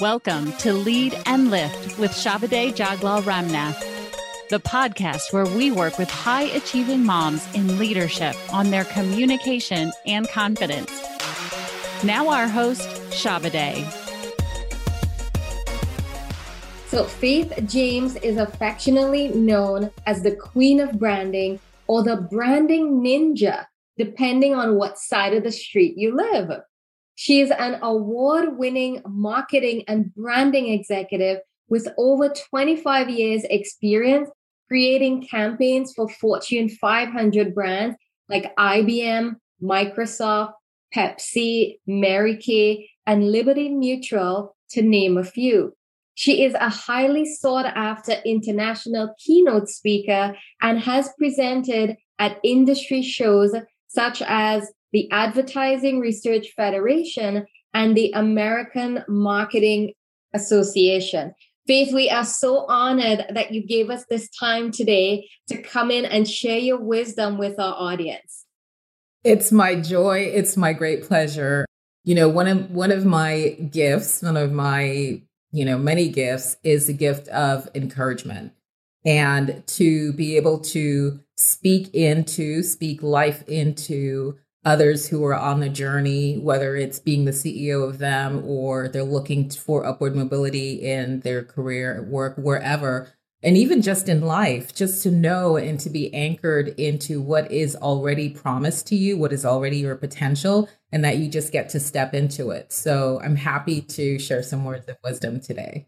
Welcome to Lead and Lift with Shabade Jaglal Ramnath, the podcast where we work with high achieving moms in leadership on their communication and confidence. Now, our host, Shabade. So, Faith James is affectionately known as the Queen of Branding or the Branding Ninja, depending on what side of the street you live. She is an award winning marketing and branding executive with over 25 years experience creating campaigns for Fortune 500 brands like IBM, Microsoft, Pepsi, Mary Kay, and Liberty Mutual, to name a few. She is a highly sought after international keynote speaker and has presented at industry shows such as the Advertising Research Federation, and the American Marketing Association. Faith, we are so honored that you gave us this time today to come in and share your wisdom with our audience. It's my joy. It's my great pleasure. You know, one of one of my gifts, one of my, you know, many gifts is the gift of encouragement. And to be able to speak into, speak life into others who are on the journey, whether it's being the CEO of them or they're looking for upward mobility in their career, work, wherever, and even just in life, just to know and to be anchored into what is already promised to you, what is already your potential, and that you just get to step into it. So I'm happy to share some words of wisdom today.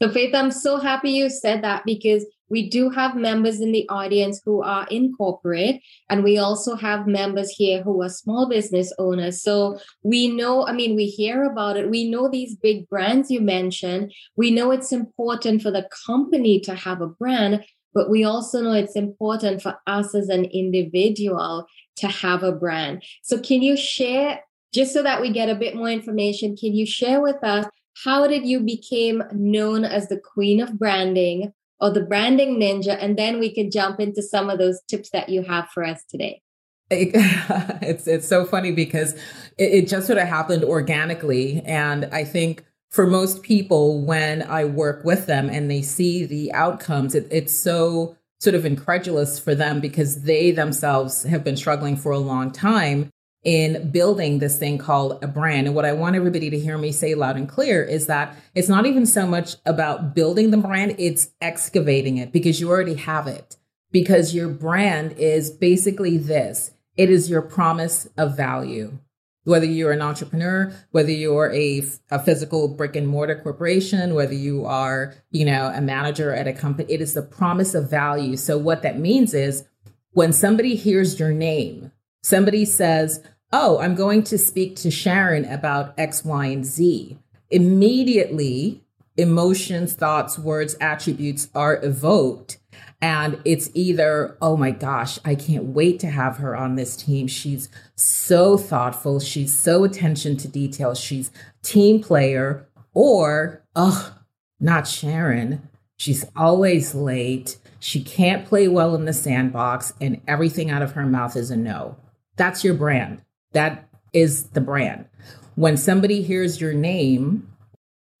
So, Faith, I'm so happy you said that because we do have members in the audience who are in corporate, and we also have members here who are small business owners. So, we know, I mean, we hear about it. We know these big brands you mentioned. We know it's important for the company to have a brand, but we also know it's important for us as an individual to have a brand. So, can you share, just so that we get a bit more information, can you share with us how did you become known as the queen of branding or the branding ninja and then we can jump into some of those tips that you have for us today. It's it's so funny because it, it just sort of happened organically. And i think for most people when i work with them and they see the outcomes it, it's so sort of incredulous for them because they themselves have been struggling for a long time in building this thing called a brand. And what I want everybody to hear me say loud and clear is that it's not even so much about building the brand, it's excavating it because you already have it. Because your brand is basically this it is your promise of value. Whether you're an entrepreneur, whether you're a, a physical brick and mortar corporation, whether you are, you know, a manager at a company, it is the promise of value. So what that means is when somebody hears your name, somebody says, oh, I'm going to speak to Sharon about X, Y, and Z. Immediately, emotions, thoughts, words, attributes are evoked. And it's either, oh my gosh, I can't wait to have her on this team. She's so thoughtful. She's so attention to detail. She's team player. Or, oh, not Sharon. She's always late. She can't play well in the sandbox, and everything out of her mouth is a no. That's your brand. That is the brand. When somebody hears your name,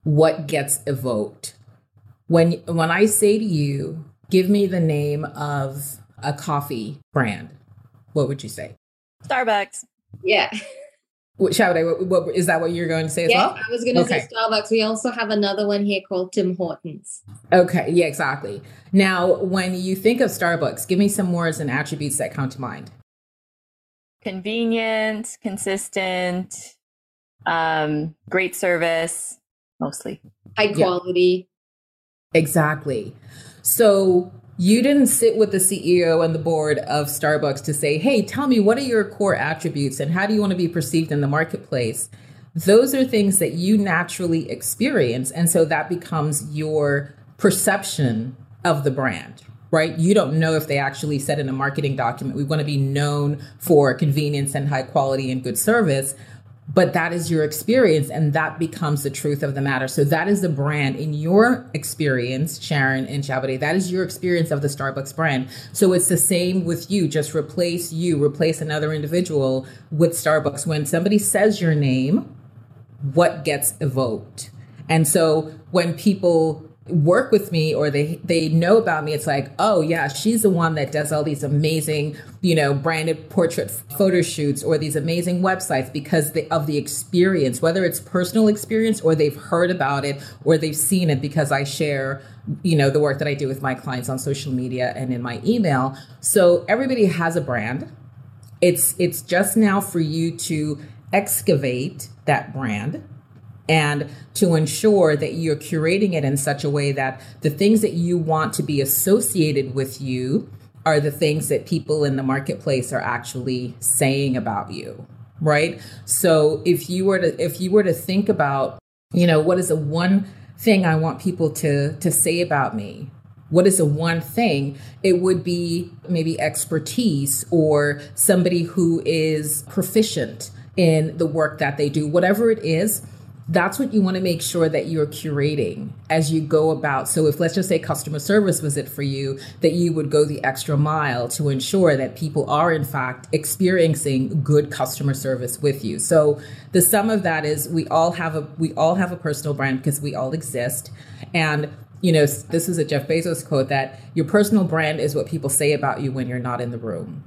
what gets evoked? When when I say to you, give me the name of a coffee brand, what would you say? Starbucks. Yeah. Shall I, what, what, is that what you're going to say as yeah, well? I was going to okay. say Starbucks. We also have another one here called Tim Hortons. Okay, yeah, exactly. Now, when you think of Starbucks, give me some words and attributes that come to mind convenient, consistent, um, great service, mostly high quality. Yeah. Exactly. So you didn't sit with the CEO and the board of Starbucks to say, hey, tell me what are your core attributes and how do you want to be perceived in the marketplace? Those are things that you naturally experience. And so that becomes your perception of the brand, right? You don't know if they actually said in a marketing document, we want to be known for convenience and high quality and good service. But that is your experience, and that becomes the truth of the matter. So, that is the brand in your experience, Sharon and Shabade. That is your experience of the Starbucks brand. So, it's the same with you. Just replace you, replace another individual with Starbucks. When somebody says your name, what gets evoked? And so when people work with me or they they know about me it's like oh yeah she's the one that does all these amazing you know branded portrait photo shoots or these amazing websites because they, of the experience whether it's personal experience or they've heard about it or they've seen it because I share you know the work that I do with my clients on social media and in my email. So everybody has a brand. It's it's just now for you to excavate that brand and to ensure that you're curating it in such a way that the things that you want to be associated with you are the things that people in the marketplace are actually saying about you right? So if you were to if you were to think about you know what is the one thing i want people to to say about me? What is the one thing? It would be maybe expertise or somebody who is proficient in the work that they do. Whatever it is that's what you want to make sure that you're curating as you go about. So, if let's just say customer service was it for you, that you would go the extra mile to ensure that people are, in fact, experiencing good customer service with you. So, the sum of that is we all have a we all have a personal brand because we all exist, and you know this is a Jeff Bezos quote that your personal brand is what people say about you when you're not in the room.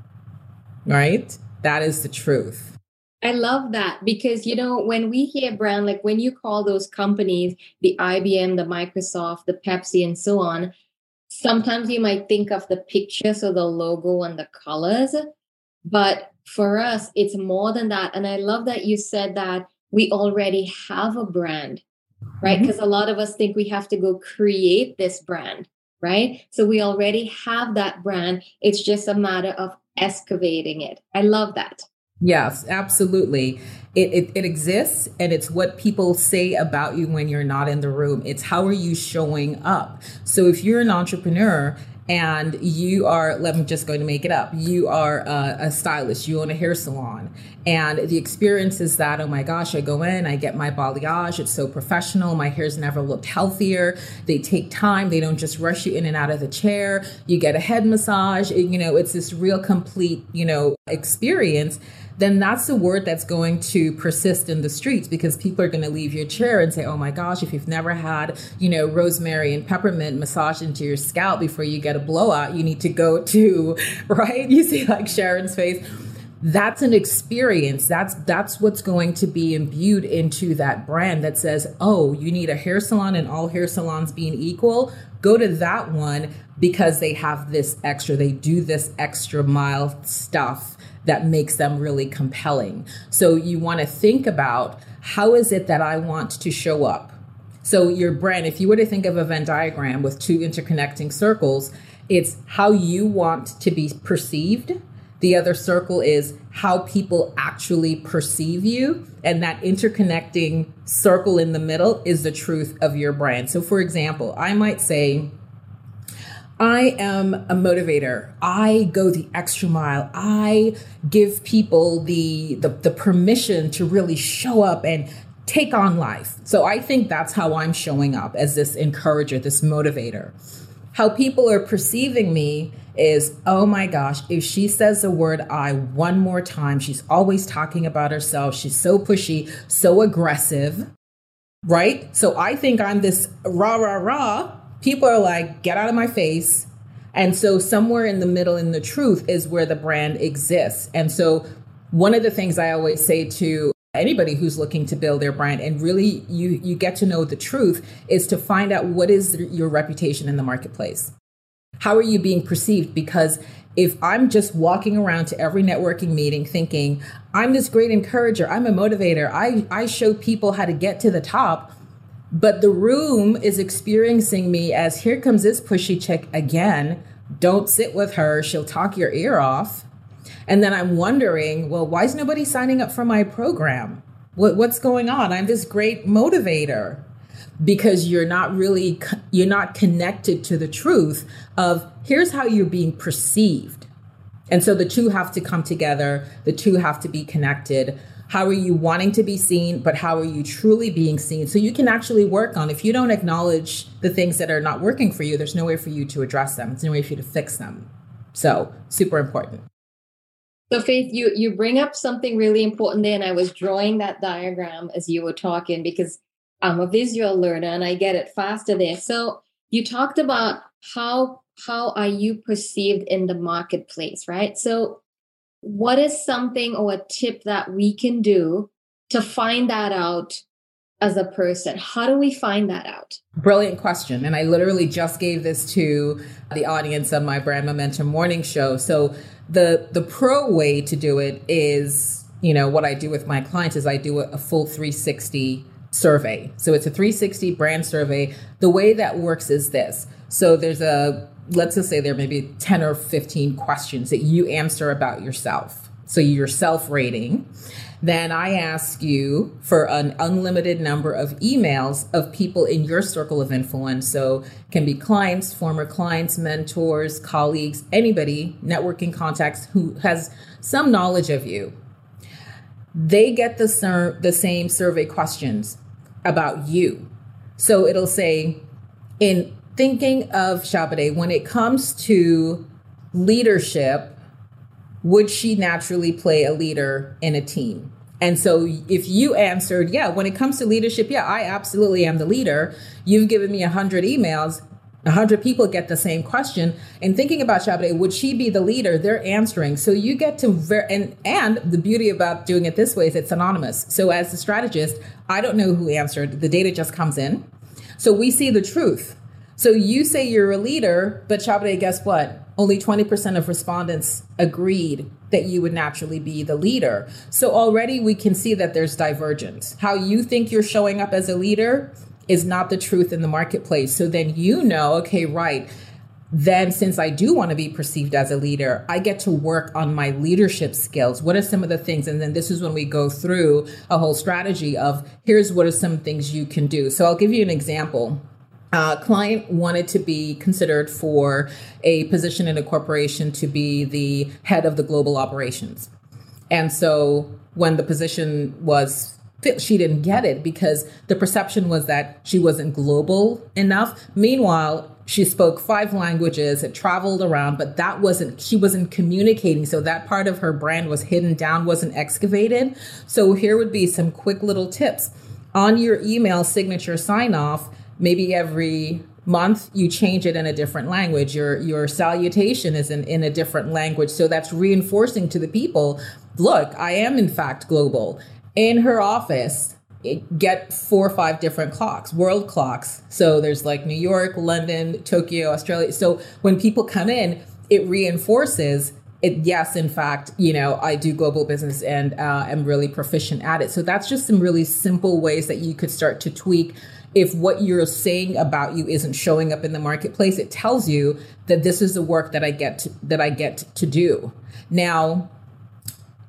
Right? That is the truth. I love that because you know when we hear brand like when you call those companies the IBM, the Microsoft, the Pepsi and so on, sometimes you might think of the pictures or the logo and the colors, but for us it's more than that and I love that you said that we already have a brand, right? Because mm-hmm. a lot of us think we have to go create this brand, right? So we already have that brand. It's just a matter of excavating it. I love that. Yes, absolutely. It, it, it exists and it's what people say about you when you're not in the room. It's how are you showing up? So if you're an entrepreneur and you are let me just going to make it up you are a, a, stylist you own a hair salon and the experience is that oh my gosh i go in i get my balayage it's so professional my hair's never looked healthier they take time they don't just rush you in and out of the chair you get a head massage you know it's this real complete you know experience then that's the word that's going to persist in the streets because people are going to leave your chair and say, oh my gosh, if you've never had, you know, rosemary and peppermint massage into your scalp before you get a blowout, you need to go to, right? You see like Sharon's face that's an experience that's that's what's going to be imbued into that brand that says oh you need a hair salon and all hair salons being equal go to that one because they have this extra they do this extra mile stuff that makes them really compelling. So you want to think about how is it that I want to show up? So your brand, if you were to think of a Venn diagram with two interconnecting circles, it's how you want to be perceived. The other circle is how people actually perceive you. And that interconnecting circle in the middle is the truth of your brand. So, for example, I might say, I am a motivator. I go the extra mile. I give people the, the, the permission to really show up and take on life. So I think that's how I'm showing up as this encourager, this motivator. How people are perceiving me is, oh my gosh, if she says the word I one more time, she's always talking about herself. She's so pushy, so aggressive, right? So I think I'm this rah, rah, rah people are like, get out of my face. And so, somewhere in the middle, in the truth, is where the brand exists. And so, one of the things I always say to anybody who's looking to build their brand and really you you get to know the truth is to find out what is your reputation in the marketplace how are you being perceived because if i'm just walking around to every networking meeting thinking i'm this great encourager i'm a motivator i i show people how to get to the top but the room is experiencing me as here comes this pushy chick again. Don't sit with her. She'll talk your ear off. And then I'm wondering, well, why is nobody signing up for my program? What, what's going on? I'm this great motivator because you're not really you're not connected to the truth of here's how you're being perceived. And so the two have to come together, the two have to be connected how are you wanting to be seen, but how are you truly being seen? So you can actually work on if you don't acknowledge the things that are not working for you, there's no way for you to address them. There's no way for you to fix them. So super important. So Faith, you you bring up something really important there, and I was drawing that diagram as you were talking because I'm a visual learner and I get it faster there. So you talked about how how are you perceived in the marketplace, right? So what is something or a tip that we can do to find that out as a person? How do we find that out? Brilliant question. And I literally just gave this to the audience of my Brand Momentum morning show. So the the pro way to do it is, you know, what I do with my clients is I do a, a full 360 survey. So it's a 360 brand survey. The way that works is this. So there's a let's just say there may be 10 or 15 questions that you answer about yourself. So your self rating. Then I ask you for an unlimited number of emails of people in your circle of influence. So can be clients, former clients, mentors, colleagues, anybody, networking contacts who has some knowledge of you. They get the, the same survey questions about you. So it'll say in thinking of Shabade, when it comes to leadership, would she naturally play a leader in a team? And so if you answered, yeah, when it comes to leadership, yeah, I absolutely am the leader. You've given me a hundred emails. A hundred people get the same question. And thinking about Shabade, would she be the leader? They're answering. So you get to ver- and and the beauty about doing it this way is it's anonymous. So as the strategist, I don't know who answered. The data just comes in. So we see the truth. So you say you're a leader, but Shabade, guess what? Only 20% of respondents agreed that you would naturally be the leader. So already we can see that there's divergence. How you think you're showing up as a leader is not the truth in the marketplace. So then you know, okay, right. Then, since I do want to be perceived as a leader, I get to work on my leadership skills. What are some of the things? And then this is when we go through a whole strategy of here's what are some things you can do. So I'll give you an example uh, client wanted to be considered for a position in a corporation to be the head of the global operations. And so when the position was she didn't get it because the perception was that she wasn't global enough. Meanwhile, she spoke five languages, it traveled around, but that wasn't, she wasn't communicating. So that part of her brand was hidden down, wasn't excavated. So here would be some quick little tips. On your email signature sign off, maybe every month you change it in a different language. Your your salutation is in, in a different language. So that's reinforcing to the people look i am in fact global. In her office get four or five different clocks world clocks. So there's like new york london tokyo australia. So when people come in it reinforces it, yes, in fact, you know, I do global business and uh, am really proficient at it. So that's just some really simple ways that you could start to tweak if what you're saying about you isn't showing up in the marketplace, it tells you that this is the work that I get to, that I get to do. Now,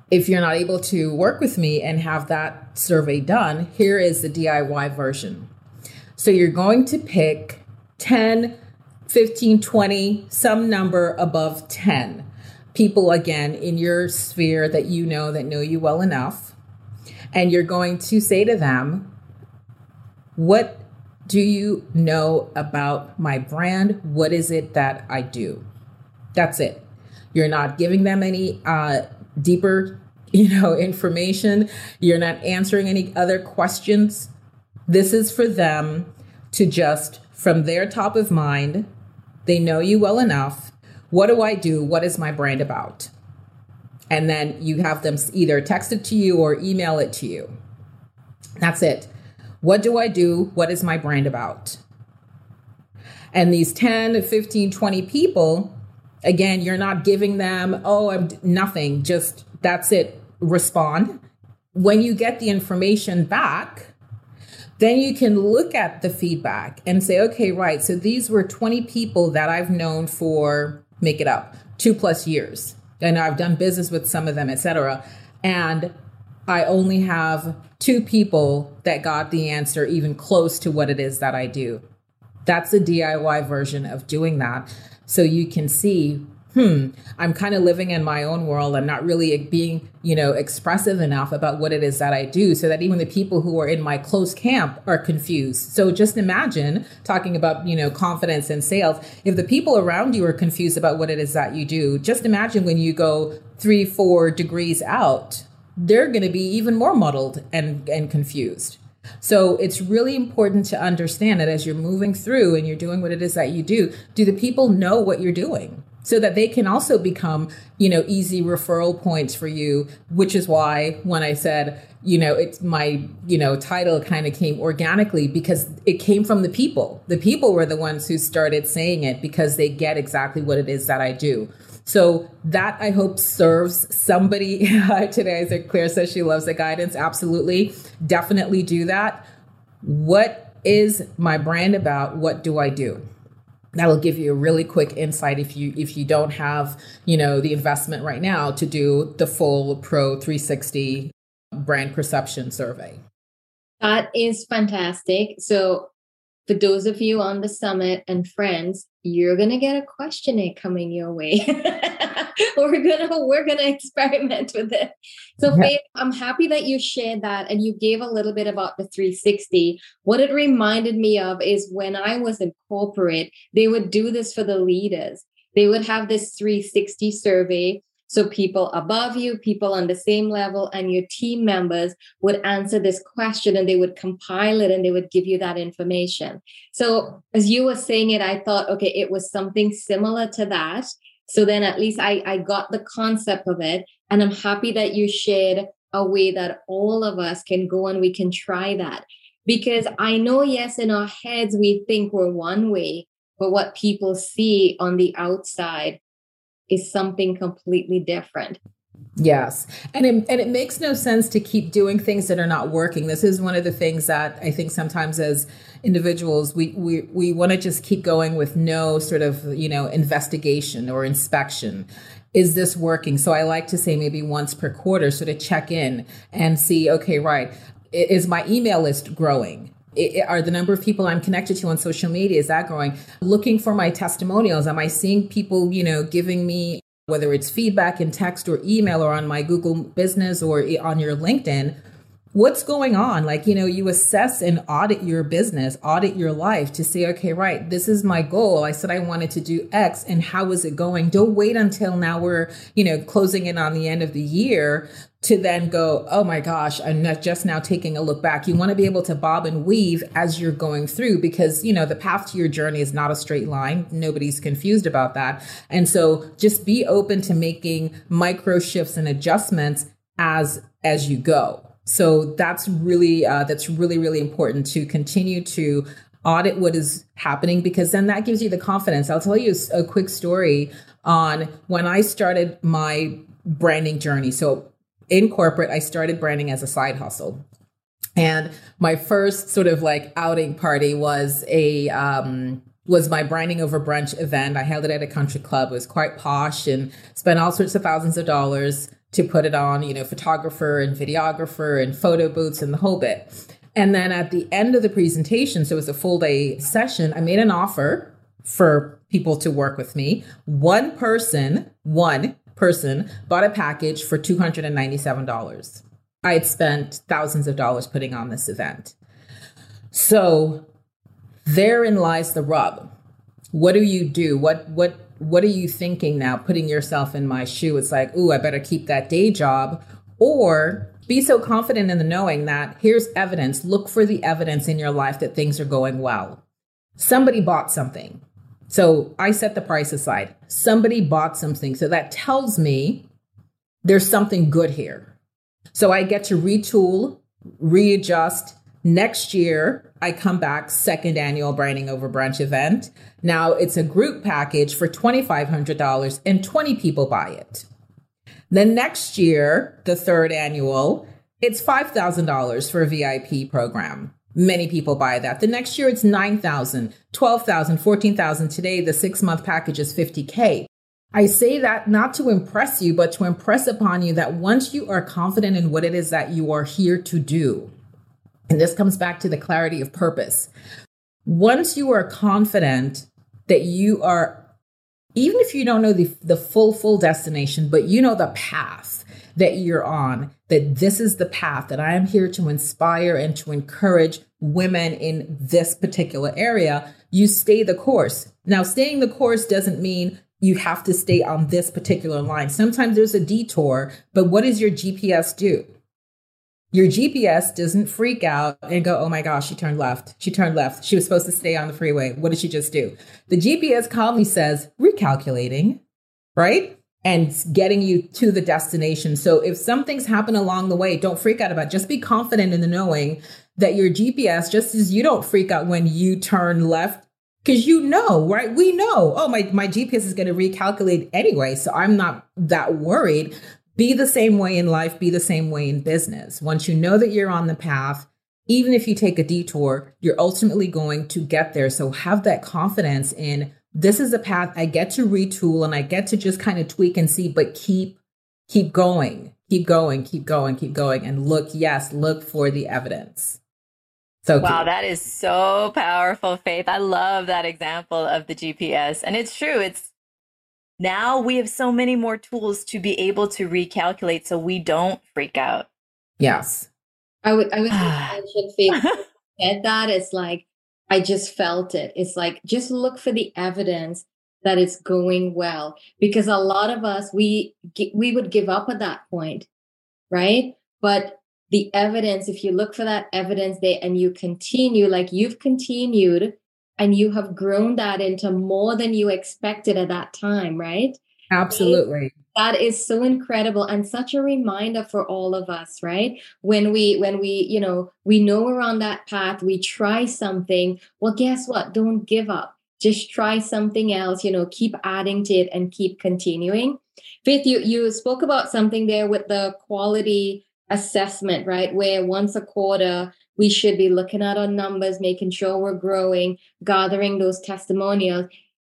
if you're not able to work with me and have that survey done, here is the DIY version. So you're going to pick 10, 15, 20, some number above 10 people again in your sphere that you know that know you well enough. And you're going to say to them, what do you know about my brand? What is it that I do? That's it. You're not giving them any uh, deeper, you know, information. You're not answering any other questions. This is for them to just, from their top of mind, they know you well enough. What do I do? What is my brand about? And then you have them either text it to you or email it to you. That's it. What do I do? What is my brand about? And these 10, 15, 20 people, again, you're not giving them, oh, I'm nothing, just that's it, respond. When you get the information back, then you can look at the feedback and say, okay, right, so these were 20 people that I've known for, make it up, two plus years. And I've done business with some of them, etc. And I only have two people that got the answer even close to what it is that I do. That's a DIY version of doing that. So you can see, hmm, I'm kind of living in my own world. I'm not really being, you know, expressive enough about what it is that I do so that even the people who are in my close camp are confused. So just imagine talking about, you know, confidence and sales. If the people around you are confused about what it is that you do, just imagine when you go three, four degrees out they're going to be even more muddled and, and confused. So it's really important to understand that as you're moving through and you're doing what it is that you do, do the people know what you're doing? So that they can also become, you know, easy referral points for you, which is why when I said, you know, it's my, you know, title kind of came organically because it came from the people. The people were the ones who started saying it because they get exactly what it is that I do. So that I hope serves somebody today. As Claire says she loves the guidance. Absolutely. Definitely do that. What is my brand about? What do I do? That'll give you a really quick insight if you if you don't have, you know, the investment right now to do the full Pro 360 brand perception survey. That is fantastic. So for those of you on the summit and friends, you're gonna get a questionnaire coming your way. we're gonna we're gonna experiment with it. So Faith, I'm happy that you shared that and you gave a little bit about the 360. What it reminded me of is when I was in corporate, they would do this for the leaders. They would have this 360 survey so people above you, people on the same level, and your team members would answer this question and they would compile it and they would give you that information. So as you were saying it, I thought, okay, it was something similar to that. So then at least I, I got the concept of it. And I'm happy that you shared a way that all of us can go and we can try that. Because I know, yes, in our heads, we think we're one way, but what people see on the outside is something completely different. Yes. And it, and it makes no sense to keep doing things that are not working. This is one of the things that I think sometimes as individuals, we, we, we want to just keep going with no sort of, you know, investigation or inspection. Is this working? So I like to say maybe once per quarter, sort of check in and see, okay, right. Is my email list growing? It, are the number of people I'm connected to on social media is that growing? Looking for my testimonials, am I seeing people, you know, giving me whether it's feedback in text or email or on my Google Business or eh, on your LinkedIn? What's going on? Like you know you assess and audit your business audit your life to say okay right this is my goal. I said i wanted to do x and how is it going? Don't wait until now we're you know closing in on the end of the year to then go oh my gosh i'm not just now taking a look back. You want to be able to bob and weave as you're going through because you know the path to your journey is not a straight line. Nobody's confused about that. And so just be open to making micro shifts and adjustments as as you go so that's really uh, that's really really important to continue to audit what is happening because then that gives you the confidence. I'll tell you a quick story on when I started my branding journey. So in corporate, I started branding as a side hustle. And my first sort of like outing party was a um, was my branding over brunch event. I held it at a country club. It was quite posh and spent all sorts of thousands of dollars to put it on, you know, photographer and videographer and photo booths and the whole bit. And then at the end of the presentation, so it was a full day session, I made an offer for people to work with me. One person, one person bought a package for $297. I had spent thousands of dollars putting on this event. So therein lies the rub. What do you do? What what what are you thinking now? Putting yourself in my shoe. It's like ooh i better keep that day job. Or be so confident in the knowing that here's evidence. Look for the evidence in your life that things are going well. Somebody bought something. So i set the price aside. Somebody bought something. So that tells me there's something good here. So i get to retool readjust Next year, I come back, second annual Branding Over Brunch event. Now it's a group package for $2,500 and 20 people buy it. Then next year, the third annual, it's $5,000 for a VIP program. Many people buy that. The next year it's 9,000, 12,000, 14,000. Today the 6-month package is 50k. I say that not to impress you, but to impress upon you that once you are confident in what it is that you are here to do, and this comes back to the clarity of purpose. Once you are confident that you are, even if you don't know the, the full, full destination, but you know the path that you're on, that this is the path that I am here to inspire and to encourage women in this particular area, you stay the course. Now, staying the course doesn't mean you have to stay on this particular line. Sometimes there's a detour, but what does your GPS do? Your GPS doesn't freak out and go, oh my gosh, she turned left. She turned left. She was supposed to stay on the freeway. What did she just do? The GPS calmly says, recalculating, right? And getting you to the destination. So if something's happened along the way, don't freak out about it. Just be confident in the knowing that your GPS, just as you don't freak out when you turn left, because you know, right? We know, oh, my, my GPS is going to recalculate anyway. So I'm not that worried be the same way in life, be the same way in business. Once you know that you're on the path, even if you take a detour, you're ultimately going to get there. So have that confidence in this is a path I get to retool and I get to just kind of tweak and see, but keep, keep going, keep going, keep going, keep going. And look, yes, look for the evidence. So wow, cute. that is so powerful, Faith. I love that example of the GPS. And it's true. It's now we have so many more tools to be able to recalculate so we don't freak out. Yes. I would I would mention Faith said that. It's like I just felt it. It's like just look for the evidence that it's going well. Because a lot of us we we would give up at that point, right? But the evidence, if you look for that evidence there and you continue, like you've continued and you have grown that into more than you expected at that time, right? Absolutely. That is so incredible and such a reminder for all of us, right? When we when we, you know, we know we're on that path, we try something, well guess what? Don't give up. Just try something else, you know, keep adding to it and keep continuing. Faith, you you spoke about something there with the quality assessment, right? Where once a quarter we should be looking at our numbers, making sure we're growing, gathering those testimonials.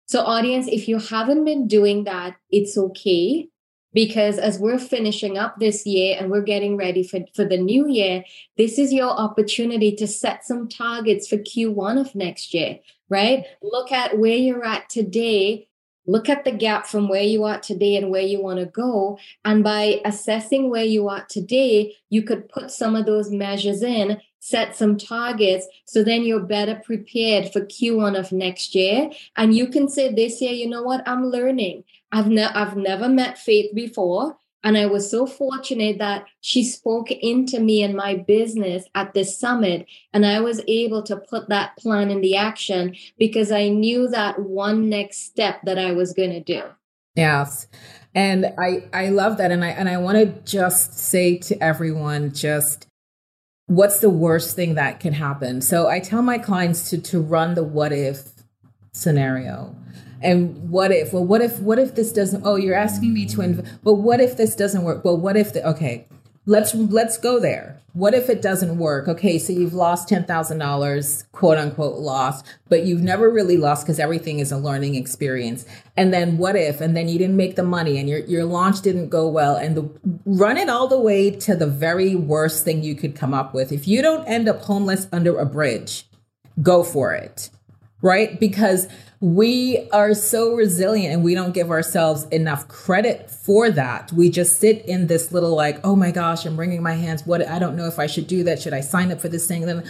So, audience, if you haven't been doing that, it's okay. Because as we're finishing up this year and we're getting ready for, for the new year, this is your opportunity to set some targets for Q1 of next year, right? Look at where you're at today look at the gap from where you are today and where you want to go. And by assessing where you are today, you could put some of those measures in, set some targets. So then you're better prepared for Q1 of next year. And you can say this year, you know what? I'm learning. I've, ne- I've never met Faith before. And I was so fortunate that she spoke into me and my business at this summit. And I was able to put that plan in the action because I knew that one next step that I was going to do. Yes. And I, I love that. And I, and I want to just say to everyone, just what's the worst thing that can happen? So I tell my clients to, to run the what if scenario and what if well what if what if this doesn't oh you're asking me to inv- but what if this doesn't work? Well what if the okay let's let's go there. What if it doesn't work? Okay so you've lost $10000 quote unquote lost but you've never really lost because everything is a learning experience. And then what if and then you didn't make the money and your, your launch didn't go well and the, run it all the way to the very worst thing you could come up with. If you don't end up homeless under a bridge go for it right? Because we are so resilient and we don't give ourselves enough credit for that. We just sit in this little like, oh my gosh, I'm wringing my hands. What I don't know if I should do that. Should I sign up for this thing? Then,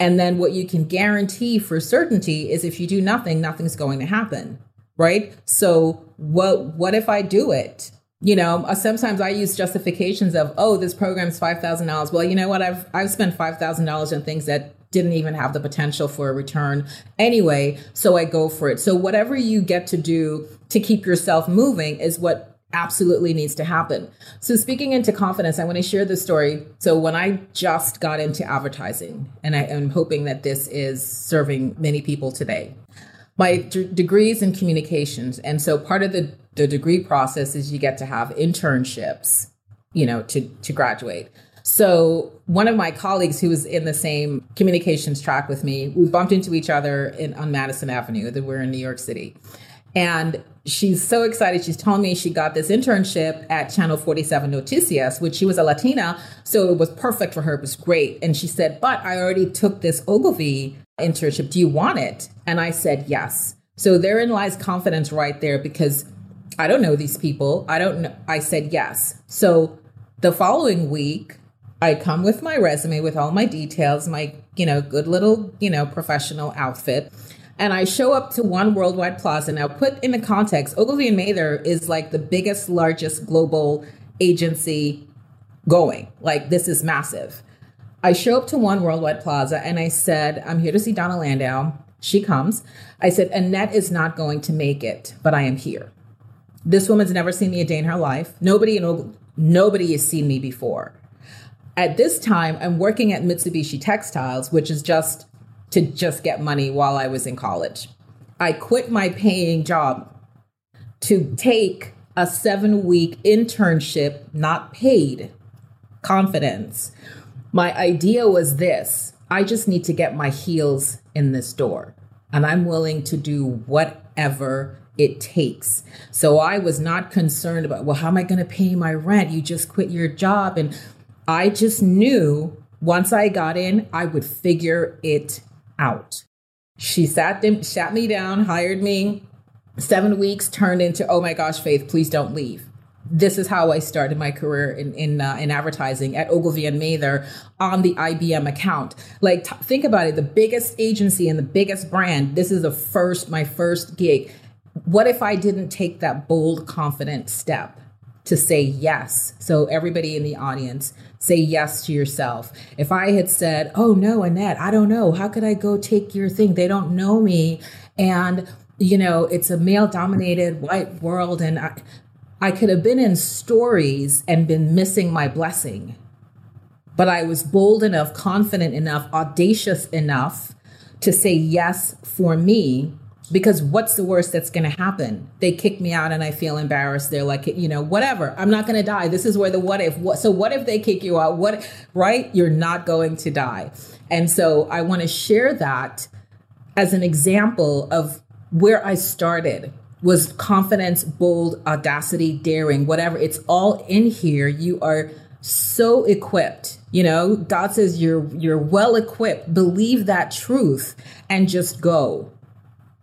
and then what you can guarantee for certainty is if you do nothing, nothing's going to happen, right? So what what if I do it? You know, uh, sometimes I use justifications of, oh, this program's five thousand dollars. Well, you know what? I've I've spent five thousand dollars on things that didn't even have the potential for a return anyway. So I go for it. So whatever you get to do to keep yourself moving is what absolutely needs to happen. So speaking into confidence, I want to share this story. So when I just got into advertising, and I am hoping that this is serving many people today. My d- degrees in communications, and so part of the, the degree process is you get to have internships, you know, to to graduate. So one of my colleagues who was in the same communications track with me, we bumped into each other in, on Madison Avenue that we're in New York City. And she's so excited. She's telling me she got this internship at Channel 47 Noticias, which she was a Latina. So it was perfect for her. It was great. And she said, but I already took this Ogilvy internship. Do you want it? And I said, yes. So therein lies confidence right there because I don't know these people. I don't know. I said yes. So the following week, I come with my resume with all my details, my, you know, good little, you know, professional outfit. And I show up to One Worldwide Plaza. Now, put in the context, Ogilvy and Mather is like the biggest, largest global agency going. Like, this is massive. I show up to One Worldwide Plaza and I said, I'm here to see Donna Landau. She comes. I said, Annette is not going to make it, but I am here. This woman's never seen me a day in her life. Nobody in nobody has seen me before. At this time, I'm working at Mitsubishi Textiles, which is just to just get money while I was in college. I quit my paying job to take a seven week internship, not paid, confidence. My idea was this I just need to get my heels in this door, and I'm willing to do whatever it takes. So I was not concerned about, well, how am I going to pay my rent? You just quit your job. And I just knew once I got in, I would figure it out. She sat them, sat me down, hired me. Seven weeks turned into, oh my gosh, Faith, please don't leave. This is how I started my career in in, uh, in advertising at Ogilvy and Mather on the IBM account. Like, t- think about it: the biggest agency and the biggest brand. This is the first, my first gig. What if I didn't take that bold, confident step to say yes? So everybody in the audience, say yes to yourself. If I had said, Oh no, Annette, I don't know. How could I go take your thing? They don't know me. And, you know, it's a male dominated white world. And I, I could have been in stories and been missing my blessing. But I was bold enough, confident enough, audacious enough to say yes for me because what's the worst that's going to happen? They kick me out and I feel embarrassed. They're like, you know, whatever. I'm not going to die. This is where the what if. What, so what if they kick you out? What right? You're not going to die. And so I want to share that as an example of where I started was confidence, bold, audacity, daring, whatever. It's all in here. You are so equipped. You know, God says you're you're well equipped. Believe that truth and just go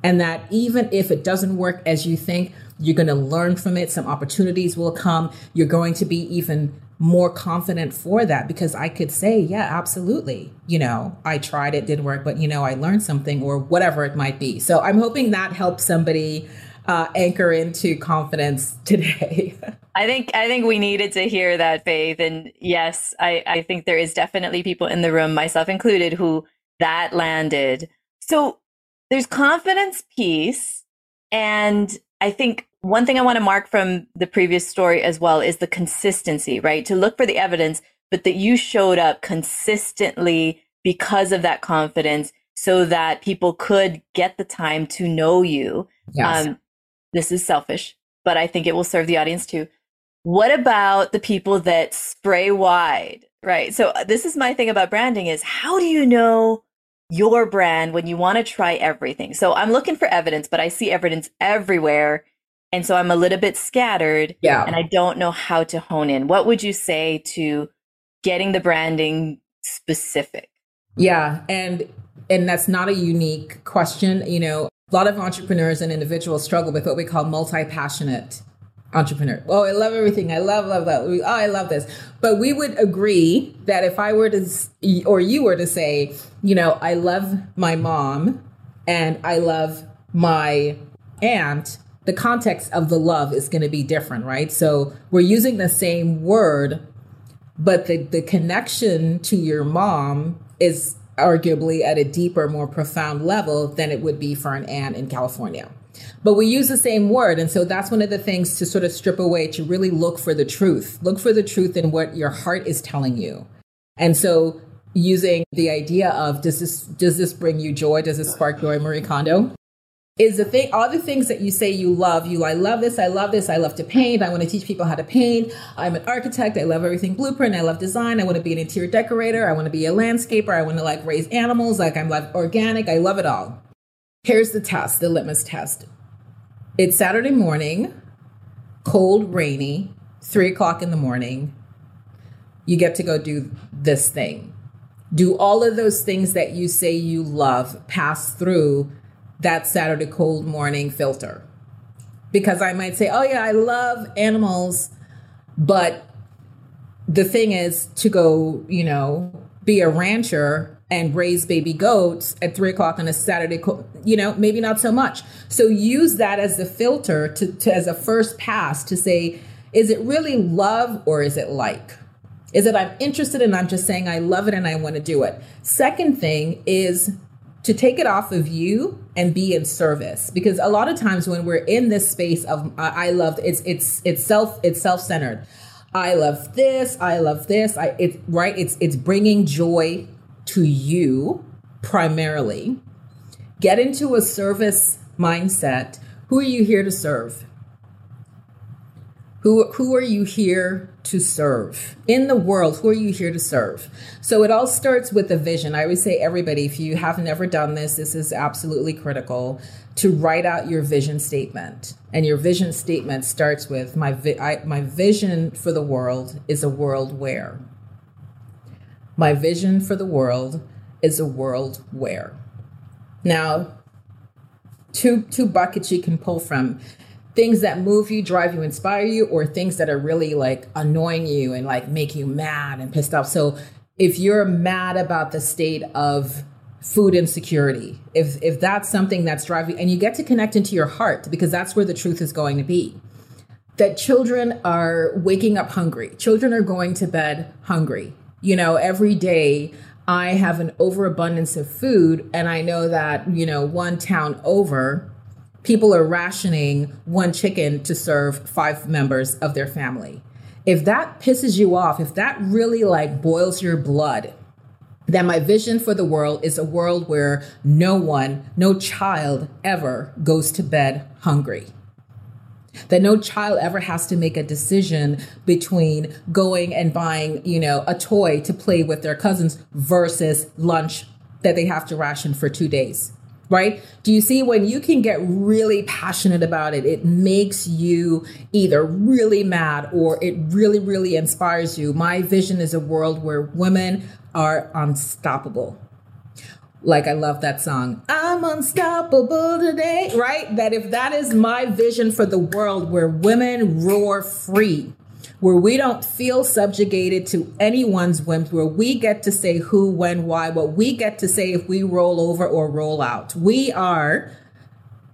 and that even if it doesn't work as you think, you're going to learn from it. Some opportunities will come. You're going to be even more confident for that because I could say, yeah, absolutely. You know, I tried it, didn't work, but you know, I learned something or whatever it might be. So I'm hoping that helps somebody uh, anchor into confidence today. I think I think we needed to hear that, Faith. And yes, I, I think there is definitely people in the room, myself included, who that landed. So there's confidence piece. And I think one thing I want to mark from the previous story as well is the consistency, right? To look for the evidence, but that you showed up consistently because of that confidence so that people could get the time to know you. Yes. Um, this is selfish, but I think it will serve the audience too. What about the people that spray wide, right? So this is my thing about branding is how do you know your brand when you want to try everything. So I'm looking for evidence, but I see evidence everywhere. And so I'm a little bit scattered yeah. and I don't know how to hone in. What would you say to getting the branding specific? Yeah. And and that's not a unique question. You know, a lot of entrepreneurs and individuals struggle with what we call multi-passionate entrepreneur. Oh, I love everything. I love, love, love. Oh, I love this. But we would agree that if I were to, or you were to say, you know, I love my mom and I love my aunt, the context of the love is going to be different, right? So we're using the same word, but the, the connection to your mom is arguably at a deeper, more profound level than it would be for an aunt in California but we use the same word. And so that's one of the things to sort of strip away to really look for the truth. Look for the truth in what your heart is telling you. And so using the idea of does this does this bring you joy? Does this spark joy, Marie Kondo? Is the thing all the things that you say you love, you I love this, I love this, I love to paint, I want to teach people how to paint, I'm an architect, I love everything blueprint, I love design, I want to be an interior decorator, I want to be a landscaper, I want to like raise animals, like I'm like organic, I love it all. Here's the test, the litmus test. It's Saturday morning, cold, rainy, three o'clock in the morning. You get to go do this thing. Do all of those things that you say you love pass through that Saturday cold morning filter? Because I might say, oh, yeah, I love animals, but the thing is to go, you know, be a rancher and raise baby goats at three o'clock on a Saturday, you know, maybe not so much. So use that as the filter to, to as a first pass to say, is it really love or is it like? is that I'm interested and I'm just saying I love it and I want to do it. Second thing is to take it off of you and be in service because a lot of times when we're in this space of I love it's it's it's self it's self-centered. I love this, I love this. I it's right it's it's bringing joy to you primarily. Get into a service mindset. Who are you here to serve? Who, who are you here to serve? In the world, who are you here to serve? So it all starts with a vision. I always say, everybody, if you have never done this, this is absolutely critical to write out your vision statement. And your vision statement starts with my, vi- I, my vision for the world is a world where. My vision for the world is a world where. Now, two two buckets you can pull from things that move you, drive you, inspire you, or things that are really like annoying you and like make you mad and pissed off. So if you're mad about the state of food insecurity, if if that's something that's driving and you get to connect into your heart because that's where the truth is going to be. That children are waking up hungry. Children are going to bed hungry. You know, every day I have an overabundance of food and I know that, you know, one town over people are rationing one chicken to serve five members of their family. If that pisses you off, if that really like boils your blood, then my vision for the world is a world where no one, no child ever goes to bed hungry. That no child ever has to make a decision between going and buying, you know, a toy to play with their cousins versus lunch that they have to ration for two days right? Do you see when you can get really passionate about it, it makes you either really mad or it really, really inspires you. My vision is a world where women are unstoppable. Like, I love that song. I'm unstoppable today, right? That if that is my vision for the world where women roar free, where we don't feel subjugated to anyone's whims, where we get to say who, when, why, what we get to say if we roll over or roll out. We are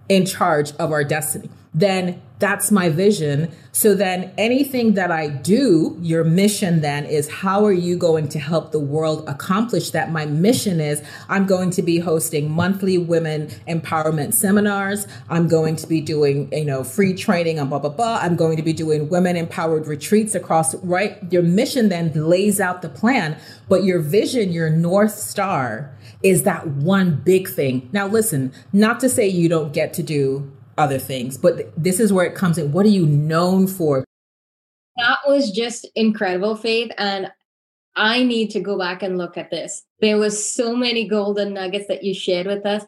in charge of our destiny. Then that's my vision. So then anything that I do, your mission then is how are you going to help the world accomplish that? My mission is I'm going to be hosting monthly women empowerment seminars. I'm going to be doing, you know, free training on blah, blah, blah. I'm going to be doing women empowered retreats across, right? Your mission then lays out the plan, but your vision, your North Star is that one big thing. Now, listen, not to say you don't get to do other things. But this is where it comes in. What are you known for? That was just incredible, Faith. And I need to go back and look at this. There was so many golden nuggets that you shared with us.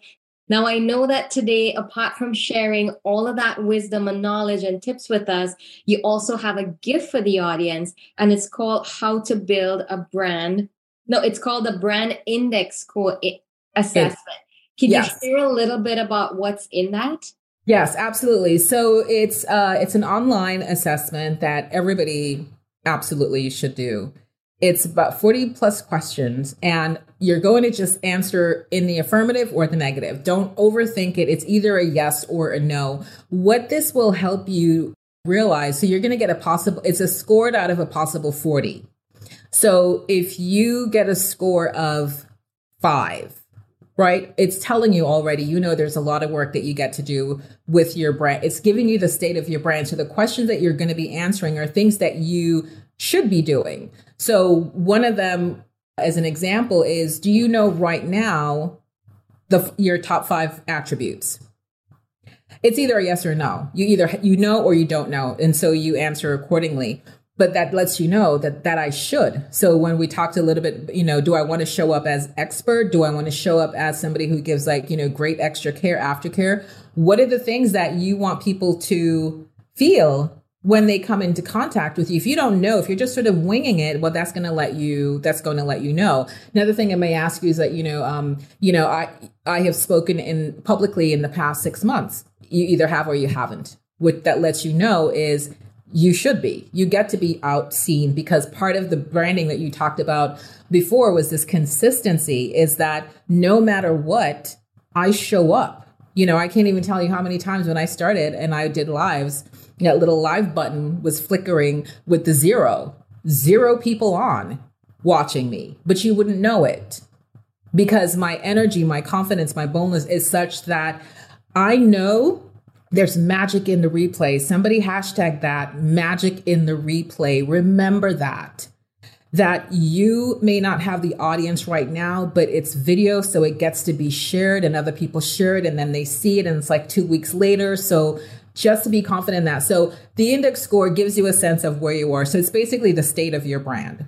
Now I know that today, apart from sharing all of that wisdom and knowledge and tips with us, you also have a gift for the audience, and it's called How to Build a Brand. No, it's called the Brand Index Score eh, Assessment. Can yes. you share a little bit about what's in that? Yes, absolutely. So it's uh, it's an online assessment that everybody absolutely should do. It's about 40 plus questions and you're going to just answer in the affirmative or the negative. Don't overthink it. It's either a yes or a no. What this will help you realize, so you're going to get a possible, it's a scored out of a possible 40. So if you get a score of five, right? It's telling you already, you know, there's a lot of work that you get to do with your brand. It's giving you the state of your brand. So the questions that you're going to be answering are things that you should be doing. So one of them, as an example, is do you know right now the your top five attributes? It's either a yes or no. You either you know or you don't know, and so you answer accordingly but that lets you know that that I should. So when we talked a little bit, you know, do I want to show up as expert? Do I want to show up as somebody who gives like, you know, great extra care, aftercare? What are the things that you want people to feel when they come into contact with you? If you don't know, if you're just sort of winging it, well, that's going to let you, that's going to let you know. Another thing I may ask you is that, you know, um, you know, I, I have spoken in publicly in the past six months. You either have or you haven't. What that lets you know is you should be. You get to be out seen because part of the branding that you talked about before was this consistency is that no matter what, I show up. You know, I can't even tell you how many times when I started and I did lives, that little live button was flickering with the zero zero people on watching me, but you wouldn't know it because my energy, my confidence, my boldness is such that I know there's magic in the replay. Somebody hashtag that magic in the replay. Remember that. That you may not have the audience right now, but it's video, so it gets to be shared and other people share it and then they see it and it's like two weeks later. So just to be confident in that. So the index score gives you a sense of where you are. So it's basically the state of your brand.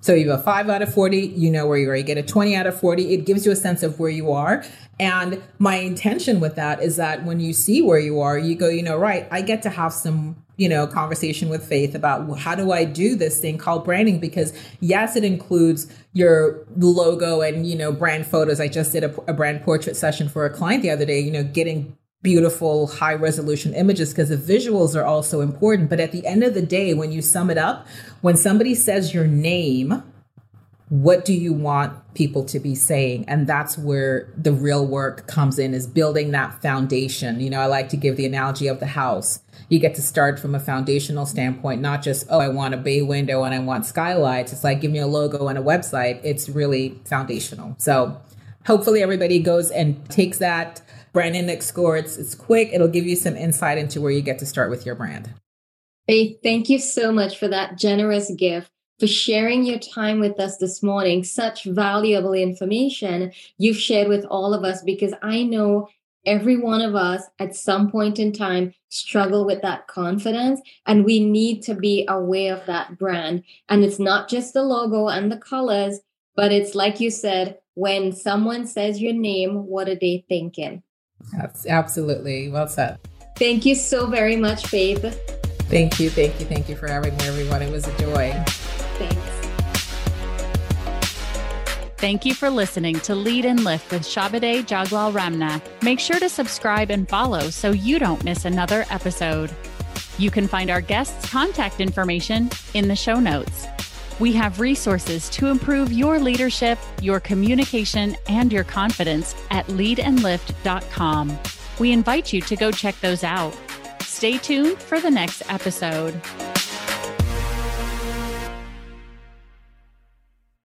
So you have a five out of 40, you know where you are. You get a 20 out of 40, it gives you a sense of where you are. And my intention with that is that when you see where you are, you go, you know, right, I get to have some, you know, conversation with Faith about how do I do this thing called branding? Because yes, it includes your logo and, you know, brand photos. I just did a, a brand portrait session for a client the other day, you know, getting beautiful high resolution images because the visuals are also important. But at the end of the day, when you sum it up, when somebody says your name, what do you want people to be saying? And that's where the real work comes in is building that foundation. You know, I like to give the analogy of the house. You get to start from a foundational standpoint, not just, oh, I want a bay window and I want skylights. It's like, give me a logo and a website. It's really foundational. So hopefully everybody goes and takes that brand index score. It's, it's quick. It'll give you some insight into where you get to start with your brand. Faith, thank you so much for that generous gift, for sharing your time with us this morning. Such valuable information you've shared with all of us because I know every one of us at some point in time struggle with that confidence and we need to be aware of that brand and it's not just the logo and the colors but it's like you said when someone says your name what are they thinking absolutely well said. Thank you so very much, Faith. Thank you, thank you, thank you for having me, everyone. It was a joy. Thanks. Thank you for listening to Lead and Lift with Shabade Jaglal Ramnath. Make sure to subscribe and follow so you don't miss another episode. You can find our guests' contact information in the show notes. We have resources to improve your leadership, your communication, and your confidence at leadandlift.com. We invite you to go check those out. Stay tuned for the next episode.